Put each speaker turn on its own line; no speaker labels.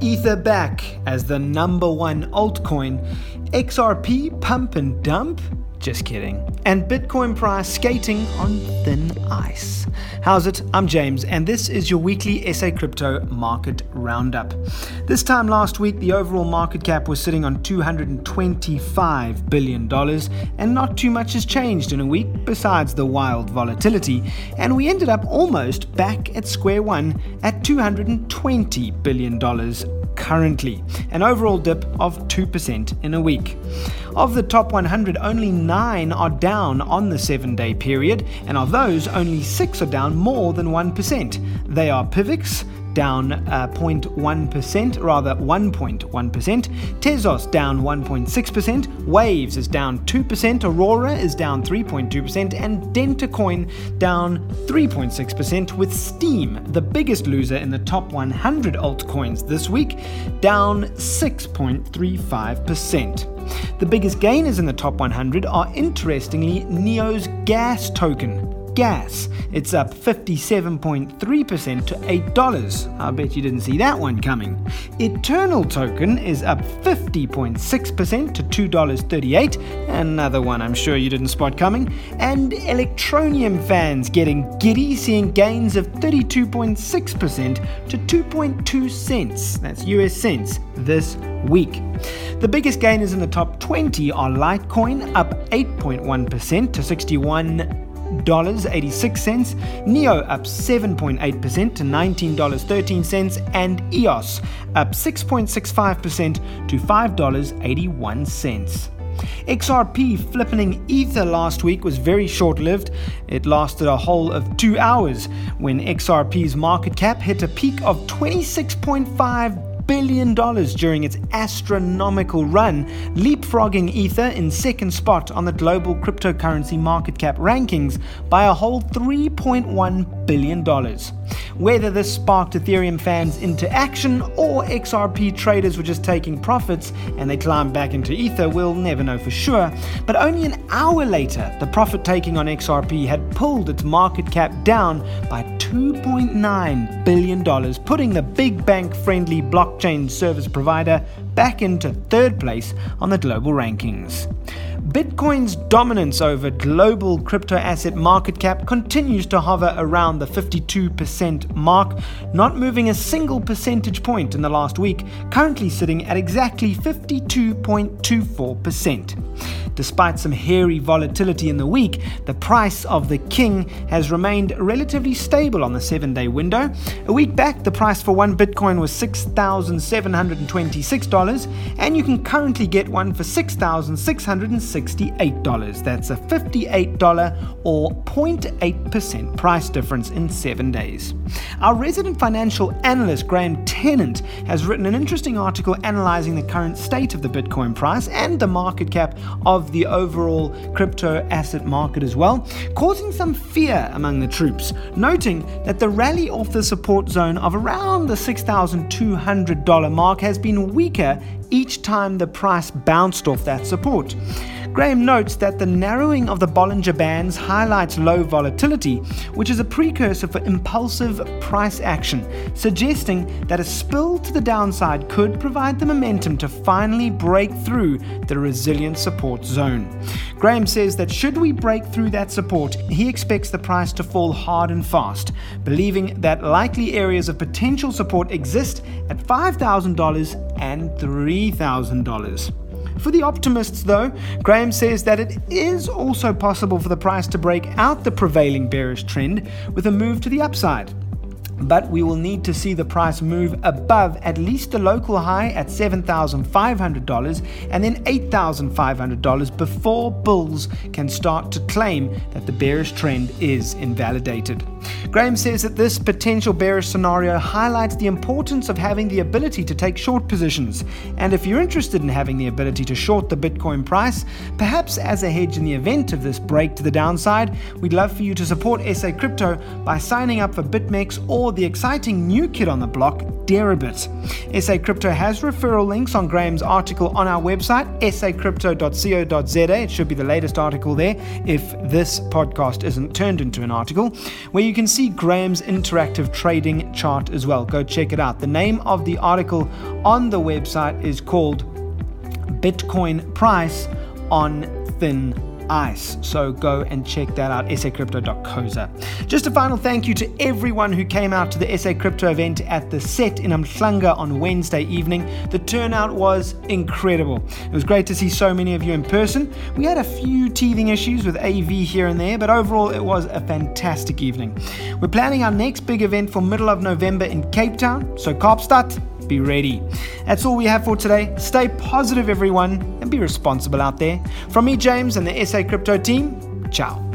Ether back as the number one altcoin, XRP pump and dump just kidding. And Bitcoin price skating on thin ice. How's it? I'm James, and this is your weekly SA Crypto Market Roundup. This time last week, the overall market cap was sitting on $225 billion, and not too much has changed in a week besides the wild volatility. And we ended up almost back at square one at $220 billion currently, an overall dip of 2% in a week. Of the top 100, only 9 are down on the 7 day period, and of those, only 6 are down more than 1%. They are Pivx, down uh, 0.1%, rather 1.1%. Tezos down 1.6%. Waves is down 2%. Aurora is down 3.2%. And Dentacoin down 3.6%, with Steem, the biggest loser in the top 100 altcoins this week, down 6.35%. The biggest gainers in the top 100 are interestingly Neo's gas token, gas. It's up 57.3% to $8. I bet you didn't see that one coming. Eternal token is up 50.6% to $2.38. Another one I'm sure you didn't spot coming. And Electroneum fans getting giddy, seeing gains of 32.6% to 2.2 cents. That's US cents this week. The biggest gainers in the top 20 are Litecoin, up 8.1% to 61 $86, NEO up 7.8% to $19.13, and EOS up 6.65% to $5.81. XRP flipping ether last week was very short lived. It lasted a whole of two hours when XRP's market cap hit a peak of 26.5 billion dollars during its astronomical run, leapfrogging Ether in second spot on the global cryptocurrency market cap rankings by a whole 3.1 billion dollars. Whether this sparked Ethereum fans into action or XRP traders were just taking profits and they climbed back into Ether, we'll never know for sure. But only an hour later, the profit taking on XRP had pulled its market cap down by $2.9 billion, putting the big bank friendly blockchain service provider back into third place on the global rankings. Bitcoin's dominance over global crypto asset market cap continues to hover around the 52% mark, not moving a single percentage point in the last week, currently sitting at exactly 52.24%. Despite some hairy volatility in the week, the price of the King has remained relatively stable on the seven day window. A week back, the price for one Bitcoin was $6,726, and you can currently get one for $6,660. $68. That's a $58 or 0.8% price difference in seven days. Our resident financial analyst, Graham Tennant, has written an interesting article analyzing the current state of the Bitcoin price and the market cap of the overall crypto asset market as well, causing some fear among the troops, noting that the rally off the support zone of around the $6,200 mark has been weaker each time the price bounced off that support. Graham notes that the narrowing of the Bollinger Bands highlights low volatility, which is a precursor for impulsive price action, suggesting that a spill to the downside could provide the momentum to finally break through the resilient support zone. Graham says that should we break through that support, he expects the price to fall hard and fast, believing that likely areas of potential support exist at $5,000 and $3,000. For the optimists, though, Graham says that it is also possible for the price to break out the prevailing bearish trend with a move to the upside but we will need to see the price move above at least the local high at $7,500 and then $8,500 before bulls can start to claim that the bearish trend is invalidated. Graham says that this potential bearish scenario highlights the importance of having the ability to take short positions. And if you're interested in having the ability to short the Bitcoin price, perhaps as a hedge in the event of this break to the downside, we'd love for you to support SA Crypto by signing up for BitMEX or the exciting new kid on the block, Deribit. SA Crypto has referral links on Graham's article on our website, sacrypto.co.za. It should be the latest article there if this podcast isn't turned into an article, where you can see Graham's interactive trading chart as well. Go check it out. The name of the article on the website is called Bitcoin Price on Thin ice. So go and check that out, sacrypto.coza. Just a final thank you to everyone who came out to the SA Crypto event at the set in Umhlanga on Wednesday evening. The turnout was incredible. It was great to see so many of you in person. We had a few teething issues with AV here and there, but overall it was a fantastic evening. We're planning our next big event for middle of November in Cape Town, so Kaapstad, be ready. That's all we have for today. Stay positive, everyone, and be responsible out there. From me, James, and the SA Crypto team, ciao.